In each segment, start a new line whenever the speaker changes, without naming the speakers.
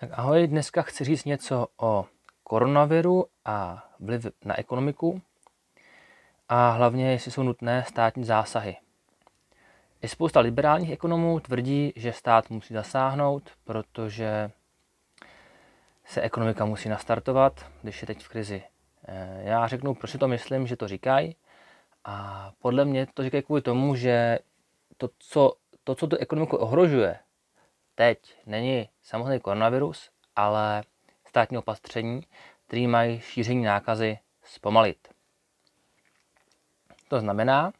Tak ahoj, dneska chci říct něco o koronaviru a vliv na ekonomiku a hlavně, jestli jsou nutné státní zásahy. I spousta liberálních ekonomů tvrdí, že stát musí zasáhnout, protože se ekonomika musí nastartovat, když je teď v krizi. Eh, já řeknu, proč si to myslím, že to říkají. A podle mě to říkají kvůli tomu, že to, co, to, co tu ekonomiku ohrožuje, teď není samotný koronavirus, ale státní opatření, které mají šíření nákazy zpomalit. To znamená,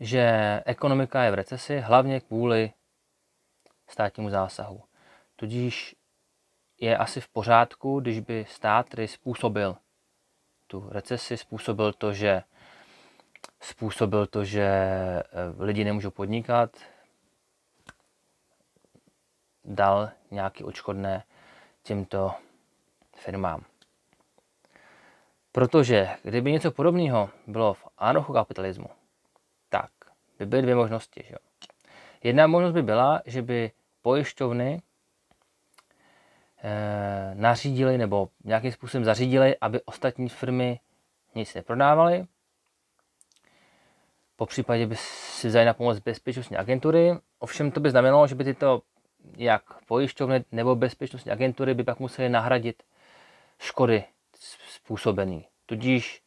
že ekonomika je v recesi hlavně kvůli státnímu zásahu. Tudíž je asi v pořádku, když by stát, který způsobil tu recesi, způsobil to, že způsobil to, že eh, lidi nemůžou podnikat, dal nějaký odškodné těmto firmám. Protože kdyby něco podobného bylo v anarchokapitalismu, tak by byly dvě možnosti. Že? Jedna možnost by byla, že by pojišťovny e, nařídili nebo nějakým způsobem zařídili, aby ostatní firmy nic neprodávaly. Po případě by si vzali na pomoc bezpečnostní agentury. Ovšem to by znamenalo, že by tyto jak pojišťovny nebo bezpečnostní agentury by pak museli nahradit škody způsobené. Tudíž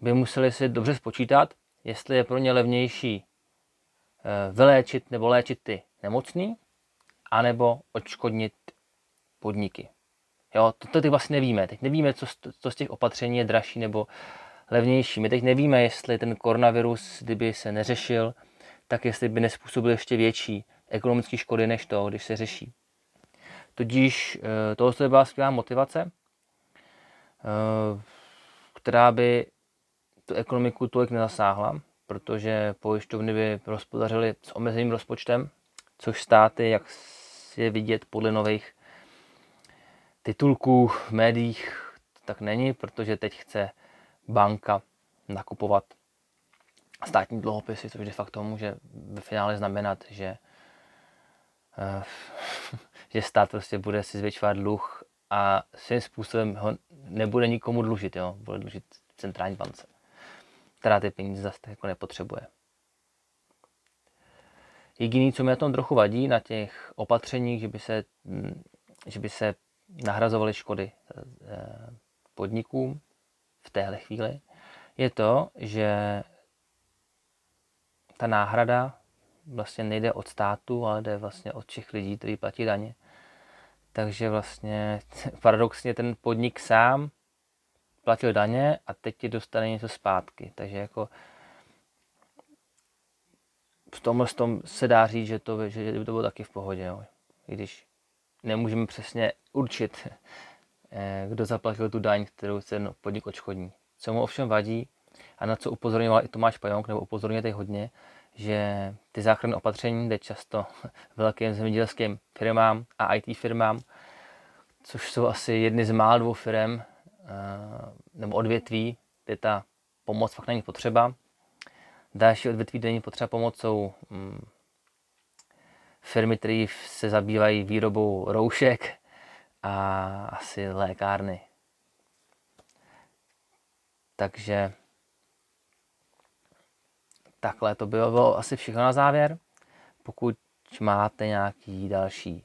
by museli si dobře spočítat, jestli je pro ně levnější eh, vyléčit nebo léčit ty nemocný, anebo odškodnit podniky. Jo, to teď vlastně nevíme. Teď nevíme, co, co z těch opatření je dražší nebo levnější. My teď nevíme, jestli ten koronavirus, kdyby se neřešil, tak jestli by nespůsobil ještě větší ekonomické škody než to, když se řeší. Tudíž eh, tohle by byla skvělá motivace, eh, která by tu ekonomiku tolik nezasáhla, protože pojišťovny by hospodařily s omezeným rozpočtem, což státy, jak je vidět podle nových titulků v médiích, tak není, protože teď chce banka nakupovat státní dluhopisy, což de facto může ve finále znamenat, že že stát prostě bude si zvětšovat dluh a svým způsobem ho nebude nikomu dlužit, jo? bude dlužit centrální bance, která ty peníze zase jako nepotřebuje. Jediný, co mi na tom trochu vadí, na těch opatřeních, že by se, hm, že by se nahrazovaly škody eh, podnikům v téhle chvíli, je to, že ta náhrada vlastně nejde od státu, ale jde vlastně od všech lidí, kteří platí daně. Takže vlastně paradoxně ten podnik sám platil daně a teď ti dostane něco zpátky. Takže jako v tomhle tom se dá říct, že to, že to bylo taky v pohodě. Jo. I když nemůžeme přesně určit, eh, kdo zaplatil tu daň, kterou se podnik odškodní. Co mu ovšem vadí, a na co upozorňoval i Tomáš Pajonk, nebo upozorňuje teď hodně, že ty záchranné opatření jde často velkým zemědělským firmám a IT firmám, což jsou asi jedny z mála dvou firm eh, nebo odvětví, kde ta pomoc fakt není potřeba. Další odvětví, kde není potřeba pomoc, jsou mm, firmy, které se zabývají výrobou roušek a asi lékárny. Takže takhle to bylo, bylo asi všechno na závěr. Pokud máte nějaký další